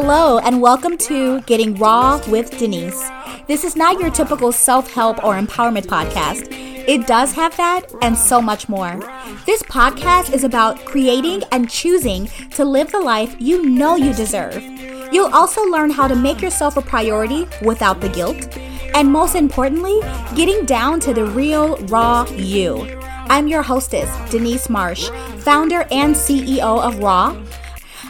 Hello, and welcome to Getting Raw with Denise. This is not your typical self help or empowerment podcast. It does have that and so much more. This podcast is about creating and choosing to live the life you know you deserve. You'll also learn how to make yourself a priority without the guilt. And most importantly, getting down to the real, raw you. I'm your hostess, Denise Marsh, founder and CEO of Raw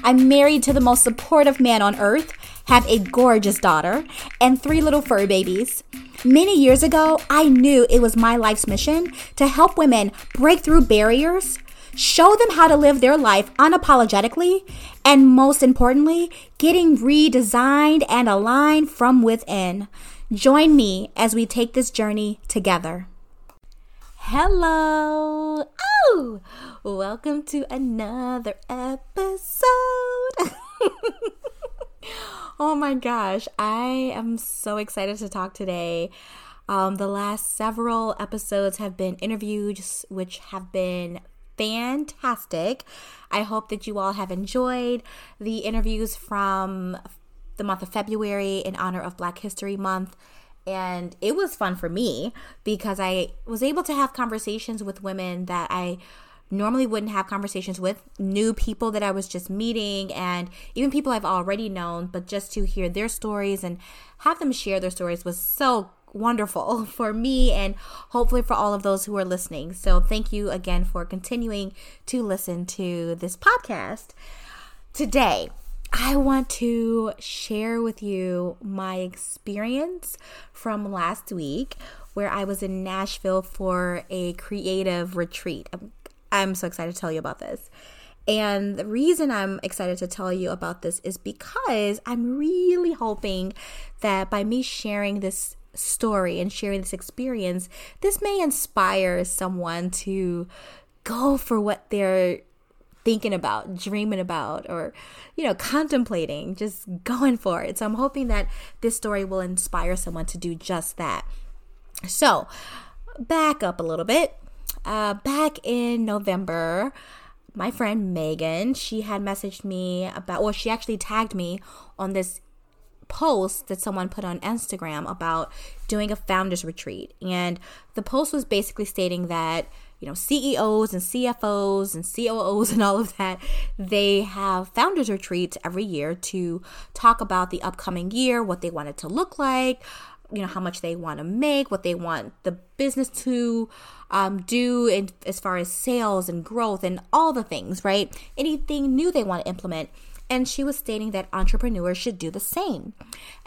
I'm married to the most supportive man on earth, have a gorgeous daughter, and three little fur babies. Many years ago, I knew it was my life's mission to help women break through barriers, show them how to live their life unapologetically, and most importantly, getting redesigned and aligned from within. Join me as we take this journey together. Hello. Oh, welcome to another episode. oh my gosh, I am so excited to talk today. Um, the last several episodes have been interviews, which have been fantastic. I hope that you all have enjoyed the interviews from the month of February in honor of Black History Month and it was fun for me because I was able to have conversations with women that I normally wouldn't have conversations with, new people that I was just meeting, and even people I've already known, but just to hear their stories and have them share their stories was so wonderful for me and hopefully for all of those who are listening. So, thank you again for continuing to listen to this podcast. Today, I want to share with you my experience from last week where I was in Nashville for a creative retreat. I'm, I'm, so excited to tell you about this. And the reason I'm excited to tell you about this is because I'm really hoping that by me sharing this story and sharing this experience, this may inspire someone to go for what they're thinking about, dreaming about, or, you know, contemplating, just going for it. So I'm hoping that this story will inspire someone to do just that. So, back up a little bit. Uh, back in November, my friend Megan, she had messaged me about, well, she actually tagged me on this post that someone put on Instagram about doing a founders retreat. And the post was basically stating that you know, CEOs and CFOs and COOs and all of that, they have founders retreats every year to talk about the upcoming year, what they want it to look like, you know, how much they want to make, what they want the business to um, do in, as far as sales and growth and all the things, right? Anything new they want to implement. And she was stating that entrepreneurs should do the same.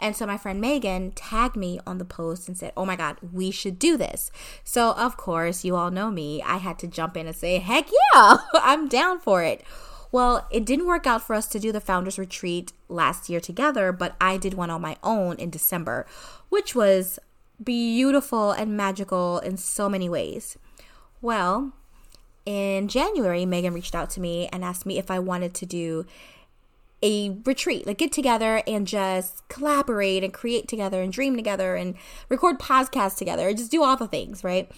And so my friend Megan tagged me on the post and said, Oh my God, we should do this. So, of course, you all know me. I had to jump in and say, Heck yeah, I'm down for it. Well, it didn't work out for us to do the founders retreat last year together, but I did one on my own in December, which was beautiful and magical in so many ways. Well, in January, Megan reached out to me and asked me if I wanted to do a retreat, like get together and just collaborate and create together and dream together and record podcasts together just do all the things, right?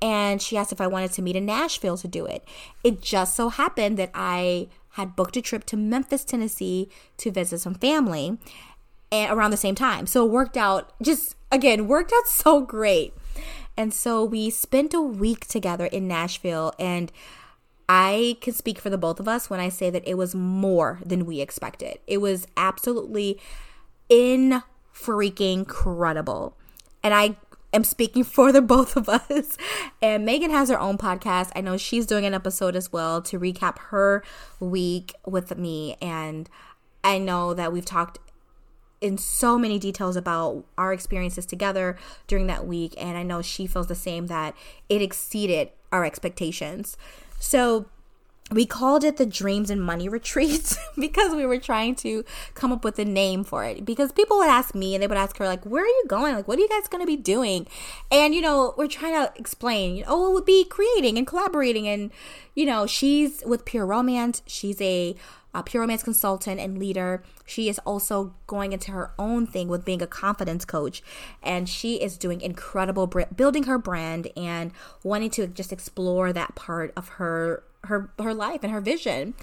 And she asked if I wanted to meet in Nashville to do it. It just so happened that I had booked a trip to Memphis, Tennessee to visit some family and around the same time. So it worked out just again, worked out so great. And so we spent a week together in Nashville and I can speak for the both of us when I say that it was more than we expected. It was absolutely in freaking credible. And I am speaking for the both of us. And Megan has her own podcast. I know she's doing an episode as well to recap her week with me. And I know that we've talked in so many details about our experiences together during that week. And I know she feels the same that it exceeded our expectations. So we called it the dreams and money retreats because we were trying to come up with a name for it. Because people would ask me and they would ask her like where are you going? Like what are you guys going to be doing? And you know we're trying to explain you know oh it would be creating and collaborating. And you know she's with pure romance. She's a a pure romance consultant and leader. She is also going into her own thing with being a confidence coach, and she is doing incredible building her brand and wanting to just explore that part of her her her life and her vision.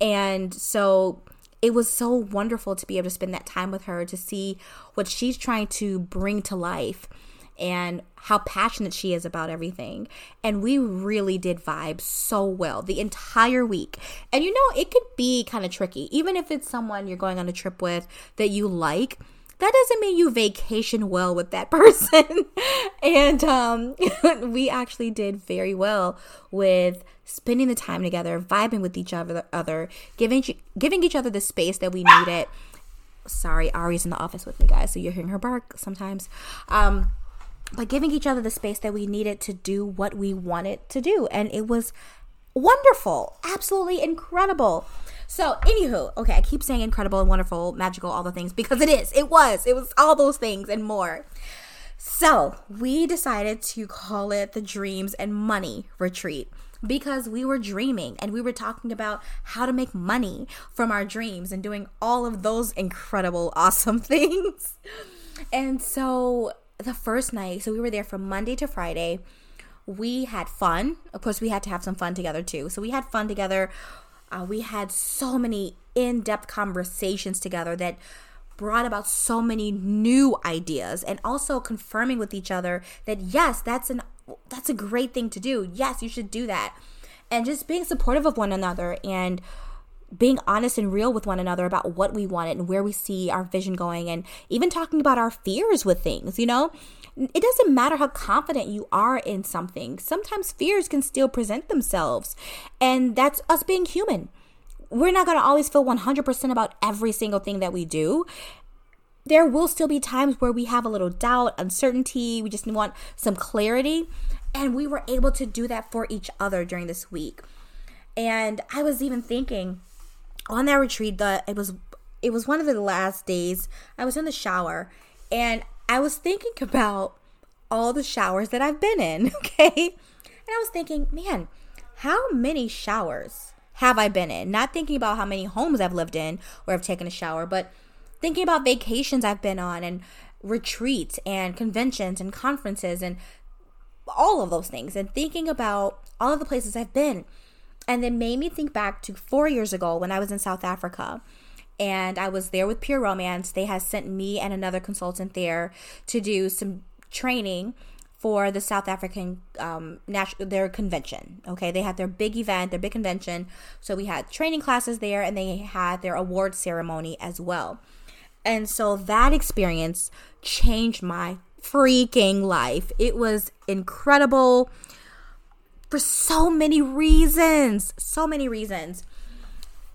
And so it was so wonderful to be able to spend that time with her to see what she's trying to bring to life and how passionate she is about everything. And we really did vibe so well the entire week. And you know, it could be kind of tricky, even if it's someone you're going on a trip with that you like. That doesn't mean you vacation well with that person. and um, we actually did very well with spending the time together, vibing with each other, other giving giving each other the space that we needed. Sorry, Ari's in the office with me, guys, so you're hearing her bark sometimes. Um, but giving each other the space that we needed to do what we wanted to do. And it was wonderful, absolutely incredible. So, anywho, okay, I keep saying incredible and wonderful, magical, all the things because it is. It was. It was all those things and more. So, we decided to call it the Dreams and Money Retreat because we were dreaming and we were talking about how to make money from our dreams and doing all of those incredible, awesome things. And so, the first night, so we were there from Monday to Friday. We had fun. Of course, we had to have some fun together too. So we had fun together. Uh, we had so many in depth conversations together that brought about so many new ideas and also confirming with each other that yes that's an that's a great thing to do yes you should do that and just being supportive of one another and being honest and real with one another about what we wanted and where we see our vision going and even talking about our fears with things you know? It doesn't matter how confident you are in something. Sometimes fears can still present themselves and that's us being human. We're not going to always feel 100% about every single thing that we do. There will still be times where we have a little doubt uncertainty we just want some clarity and we were able to do that for each other during this week. And i was even thinking on that retreat the it was it was one of the last days. I was in the shower and i was thinking about all the showers that i've been in okay? And i was thinking man how many showers have i been in? Not thinking about how many homes i've lived in or i've taken a shower but thinking about vacations i've been on and retreats and conventions and conferences and all of those things and thinking about all of the places i've been and then made me think back to four years ago when I was in South Africa and I was there with Pure Romance. They had sent me and another consultant there to do some training for the South African um, national their convention. Okay, they had their big event, their big convention. So we had training classes there, and they had their award ceremony as well. And so that experience changed my freaking life. It was incredible for so many reasons. So many reasons.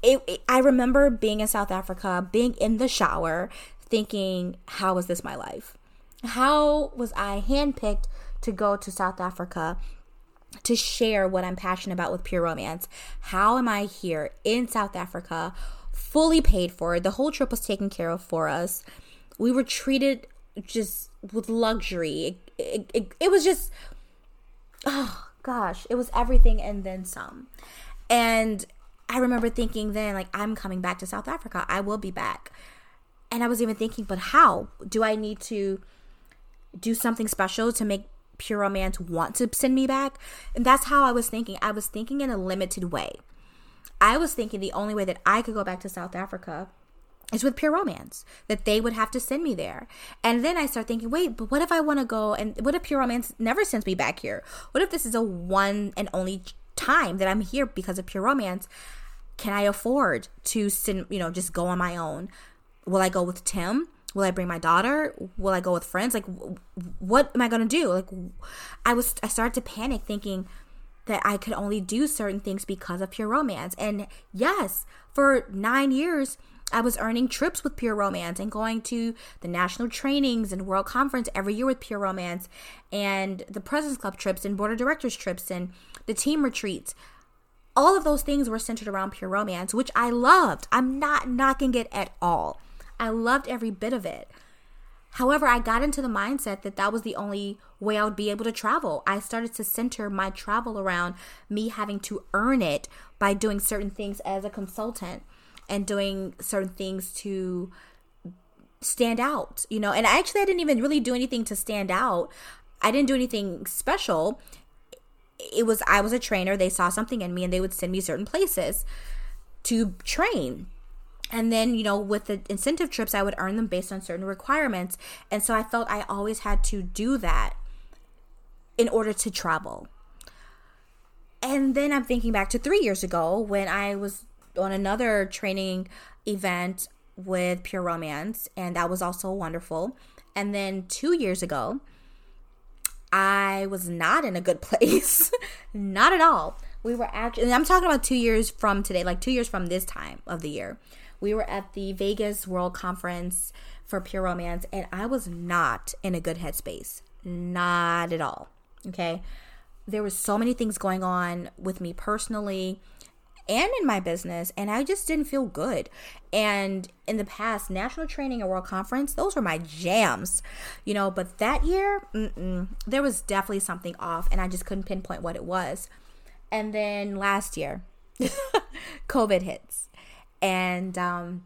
It, it, I remember being in South Africa, being in the shower, thinking, how is this my life? How was I handpicked to go to South Africa to share what I'm passionate about with Pure Romance? How am I here in South Africa, fully paid for? The whole trip was taken care of for us. We were treated just with luxury. It, it, it was just, oh, gosh, it was everything and then some. And I remember thinking then, like, I'm coming back to South Africa. I will be back. And I was even thinking, but how? Do I need to do something special to make Pure Romance want to send me back? And that's how I was thinking. I was thinking in a limited way. I was thinking the only way that I could go back to South Africa is with pure romance that they would have to send me there. And then i start thinking wait but what if i want to go and what if pure romance never sends me back here? What if this is a one and only time that i'm here because of pure romance? Can i afford to send you know just go on my own? Will i go with tim? Will i bring my daughter? Will i go with friends? Like what am i going to do? Like i was i started to panic thinking that i could only do certain things because of pure romance. And yes for nine years I was earning trips with Pure Romance and going to the national trainings and World Conference every year with Pure Romance and the President's Club trips and Board of Directors trips and the team retreats. All of those things were centered around Pure Romance, which I loved. I'm not knocking it at all. I loved every bit of it. However, I got into the mindset that that was the only way I would be able to travel. I started to center my travel around me having to earn it by doing certain things as a consultant and doing certain things to stand out, you know. And actually, I didn't even really do anything to stand out. I didn't do anything special. It was I was a trainer. They saw something in me, and they would send me certain places to train. and then you know with the incentive trips i would earn them based on certain requirements and so i felt i always had to do that in order to travel and then i'm thinking back to three years ago when i was on another training event with pure romance and that was also wonderful and then two years ago i was not in a good place not at all we were actually i'm talking about two years from today like two years from this time of the year we were at the Vegas World Conference for Pure Romance, and I was not in a good headspace. Not at all. Okay. There was so many things going on with me personally and in my business, and I just didn't feel good. And in the past, National Training and World Conference, those were my jams, you know. But that year, there was definitely something off, and I just couldn't pinpoint what it was. And then last year, COVID hits and um,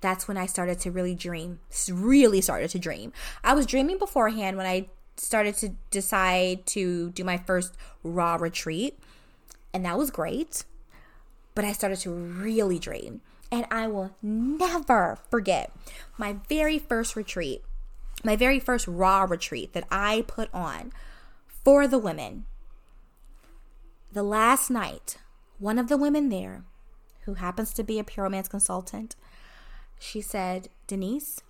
that's when I started to really dream. Really started to dream. I was dreaming beforehand when I started to decide to do my first raw retreat, and that was great. But I started to really dream, and I will never forget my very first retreat, my very first raw retreat that I put on for the women. The last night, one of the women there who happens to be a pure romance consultant, she said, Denise,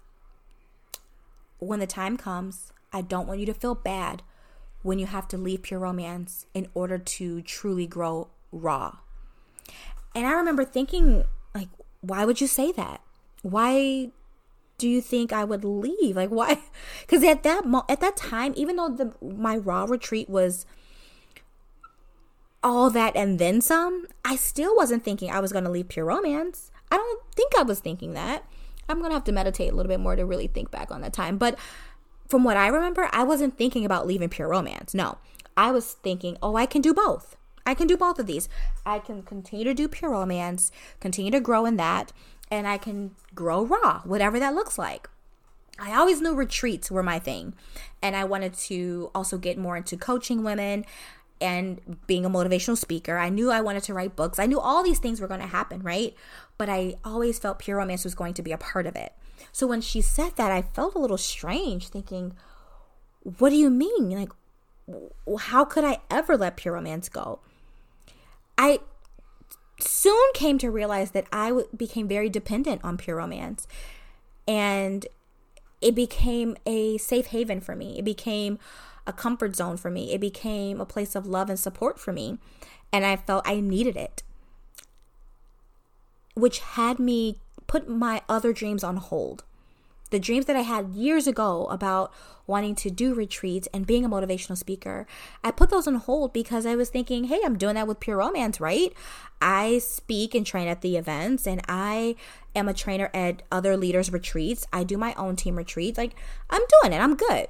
when the time comes, I don't want you to feel bad when you have to leave pure romance in order to truly grow raw. And I remember thinking, like, why would you say that? Why do you think I would leave? Like, why? Because at that mo- at that time, even though the my raw retreat was all that and then some, I still wasn't thinking I was going to leave pure romance. I don't think I was thinking that. I'm going to have to meditate a little bit more to really think back on that time. But from what I remember, I wasn't thinking about leaving pure romance. No, I was thinking, oh, I can do both. I can do both of these. I can continue to do pure romance, continue to grow in that, and I can grow raw, whatever that looks like. I always knew retreats were my thing. And I wanted to also get more into coaching women and being a motivational speaker. I knew I wanted to write books. I knew all these things were going to happen, right? But I always felt pure romance was going to be a part of it. So when she said that, I felt a little strange, thinking, what do you mean? Like, how could I ever let pure romance go? I soon came to realize that I became very dependent on pure romance. And it became a safe haven for me. It became a comfort zone for me. It became a place of love and support for me. And I felt I needed it, which had me put my other dreams on hold. The dreams that I had years ago about wanting to do retreats and being a motivational speaker, I put those on hold because I was thinking, hey, I'm doing that with Pure Romance, right? I speak and train at the events and I am a trainer at other leaders' retreats. I do my own team retreats. Like, I'm doing it, I'm good.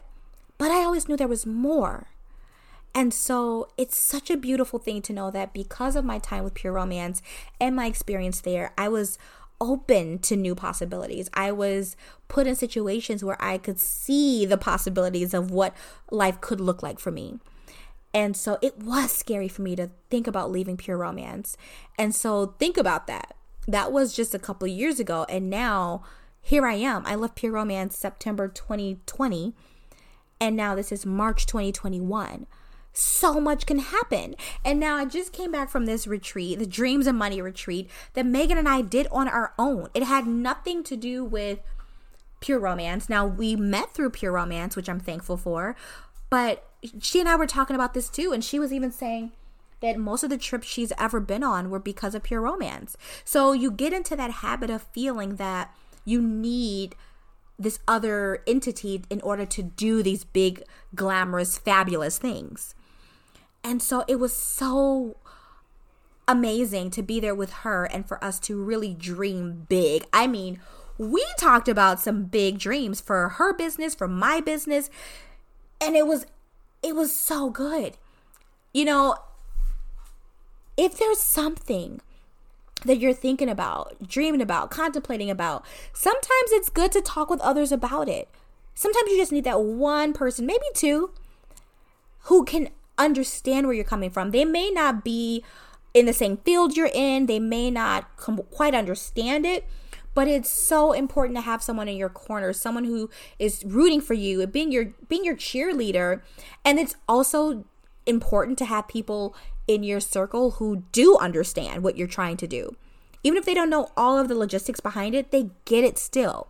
But I always knew there was more. And so it's such a beautiful thing to know that because of my time with Pure Romance and my experience there, I was open to new possibilities. I was put in situations where I could see the possibilities of what life could look like for me. And so it was scary for me to think about leaving Pure Romance. And so think about that. That was just a couple years ago. And now here I am. I left Pure Romance September 2020 and now this is March 2021. So much can happen. And now I just came back from this retreat, the Dreams and Money retreat that Megan and I did on our own. It had nothing to do with pure romance. Now we met through pure romance, which I'm thankful for, but she and I were talking about this too, and she was even saying that most of the trips she's ever been on were because of pure romance. So you get into that habit of feeling that you need this other entity in order to do these big, glamorous, fabulous things. And so it was so amazing to be there with her and for us to really dream big. I mean, we talked about some big dreams for her business, for my business, and it was it was so good. You know, if there's something that you're thinking about, dreaming about, contemplating about. Sometimes it's good to talk with others about it. Sometimes you just need that one person, maybe two, who can understand where you're coming from. They may not be in the same field you're in, they may not com- quite understand it, but it's so important to have someone in your corner, someone who is rooting for you, being your being your cheerleader. And it's also important to have people in your circle who do understand what you're trying to do. Even if they don't know all of the logistics behind it, they get it still.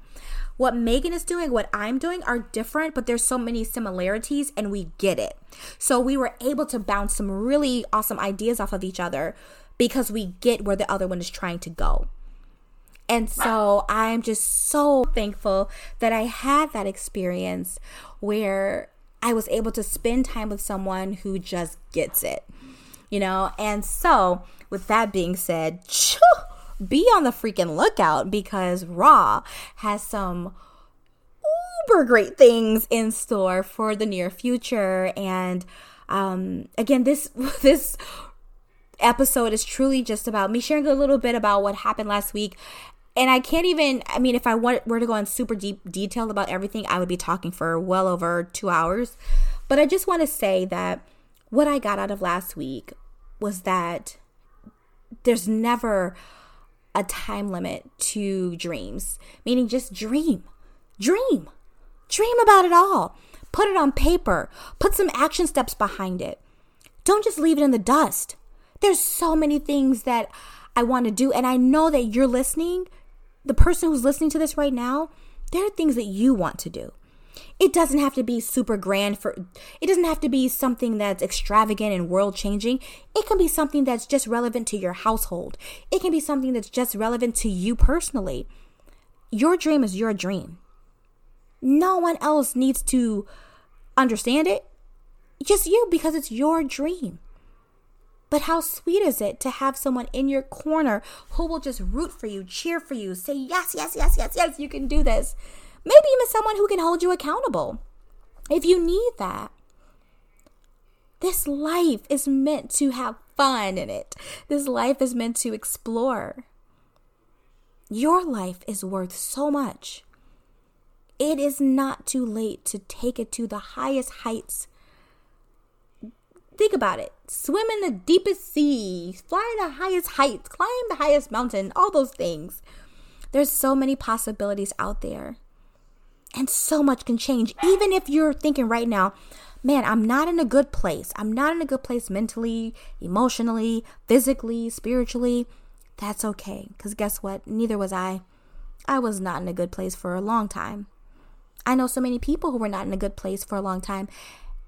What Megan is doing, what I'm doing are different, but there's so many similarities and we get it. So we were able to bounce some really awesome ideas off of each other because we get where the other one is trying to go. And so I'm just so thankful that I had that experience where I was able to spend time with someone who just gets it, you know? And so, with that being said, be on the freaking lookout because Raw has some uber great things in store for the near future. And um, again, this this episode is truly just about me sharing a little bit about what happened last week and I can't even. I mean, if I want, were to go in super deep detail about everything, I would be talking for well over two hours. But I just want to say that what I got out of last week was that there's never a time limit to dreams, meaning just dream, dream, dream about it all. Put it on paper, put some action steps behind it. Don't just leave it in the dust. There's so many things that I want to do, and I know that you're listening the person who's listening to this right now, there are things that you want to do. It doesn't have to be super grand for it doesn't have to be something that's extravagant and world changing. It can be something that's just relevant to your household. It can be something that's just relevant to you personally. Your dream is your dream. No one else needs to understand it. Just you because it's your dream. But how sweet is it to have someone in your corner who will just root for you, cheer for you, say, yes, yes, yes, yes, yes, you can do this. Maybe even someone who can hold you accountable if you need that. This life is meant to have fun in it. This life is meant to explore. Your life is worth so much. It is not too late to take it to the highest heights Think about it. Swim in the deepest sea, fly the highest heights, climb the highest mountain, all those things. There's so many possibilities out there. And so much can change. Even if you're thinking right now, man, I'm not in a good place. I'm not in a good place mentally, emotionally, physically, spiritually. That's okay. Because guess what? Neither was I. I was not in a good place for a long time. I know so many people who were not in a good place for a long time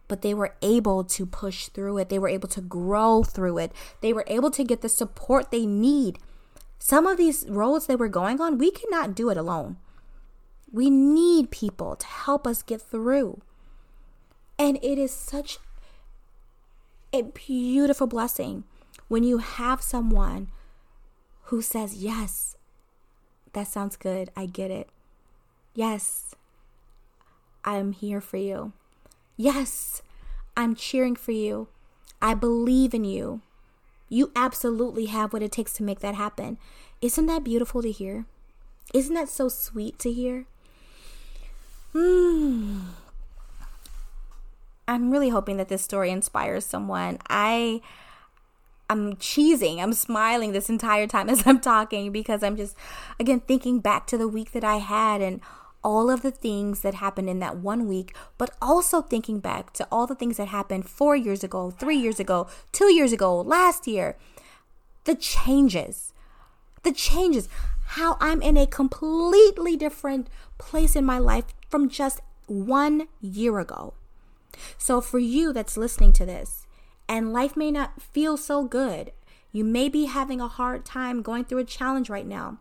but they were able to push through it. They were able to grow through it. They were able to get the support they need. Some of these roads they were going on, we cannot do it alone. We need people to help us get through. And it is such a beautiful blessing when you have someone who says, Yes, that sounds good. I get it. Yes, I'm here for you. Yes, I'm cheering for you. I believe in you. You absolutely have what it takes to make that happen. Isn't that beautiful to hear? Isn't that so sweet to hear? I'm really hoping that this story inspires someone. I I'm cheesing. I'm smiling this entire time as I'm talking because I'm just again thinking back to the week that I had and all of the things that happened in that one week, but also thinking back to all the things that happened four years ago, three years ago, two years ago, last year. The changes, the changes, how I'm in a completely different place in my life from just one year ago. So, for you that's listening to this, and life may not feel so good, you may be having a hard time going through a challenge right now.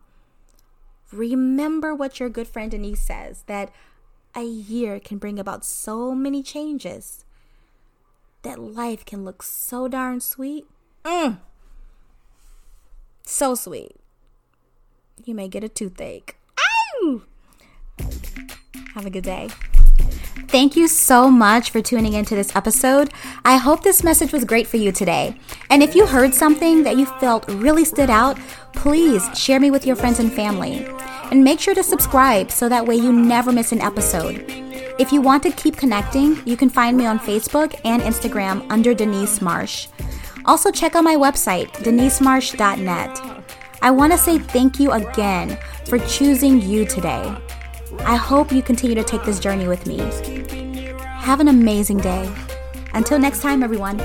Remember what your good friend Denise says that a year can bring about so many changes, that life can look so darn sweet. Mm. So sweet. You may get a toothache. Have a good day. Thank you so much for tuning into this episode. I hope this message was great for you today. And if you heard something that you felt really stood out, please share me with your friends and family. And make sure to subscribe so that way you never miss an episode. If you want to keep connecting, you can find me on Facebook and Instagram under Denise Marsh. Also, check out my website, denisemarsh.net. I want to say thank you again for choosing you today. I hope you continue to take this journey with me. Have an amazing day. Until next time, everyone.